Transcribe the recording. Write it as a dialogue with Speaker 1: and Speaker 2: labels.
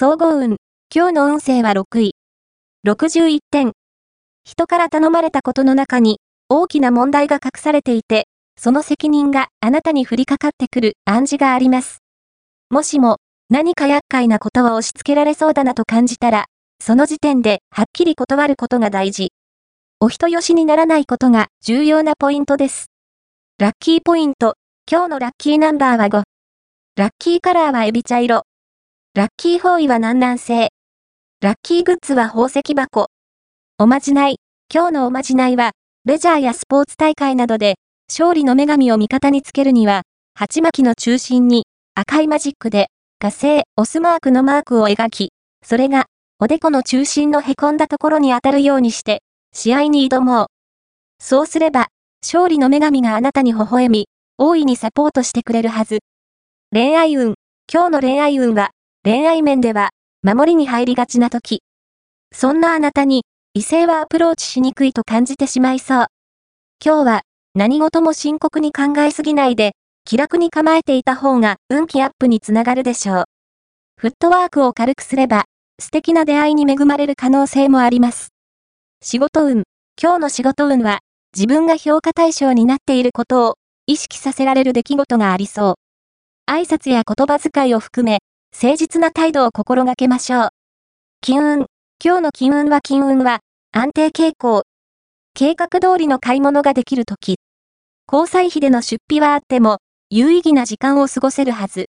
Speaker 1: 総合運。今日の運勢は6位。61点。人から頼まれたことの中に大きな問題が隠されていて、その責任があなたに降りかかってくる暗示があります。もしも何か厄介なことを押し付けられそうだなと感じたら、その時点ではっきり断ることが大事。お人よしにならないことが重要なポイントです。ラッキーポイント。今日のラッキーナンバーは5。ラッキーカラーはエビ茶色。ラッキー方位は南南西。ラッキーグッズは宝石箱。おまじない。今日のおまじないは、レジャーやスポーツ大会などで、勝利の女神を味方につけるには、鉢巻きの中心に、赤いマジックで、火星、オスマークのマークを描き、それが、おでこの中心の凹んだところに当たるようにして、試合に挑もう。そうすれば、勝利の女神があなたに微笑み、大いにサポートしてくれるはず。恋愛運。今日の恋愛運は、恋愛面では、守りに入りがちな時。そんなあなたに、異性はアプローチしにくいと感じてしまいそう。今日は、何事も深刻に考えすぎないで、気楽に構えていた方が運気アップにつながるでしょう。フットワークを軽くすれば、素敵な出会いに恵まれる可能性もあります。仕事運。今日の仕事運は、自分が評価対象になっていることを意識させられる出来事がありそう。挨拶や言葉遣いを含め、誠実な態度を心がけましょう。金運。今日の金運は金運は、安定傾向。計画通りの買い物ができるとき。交際費での出費はあっても、有意義な時間を過ごせるはず。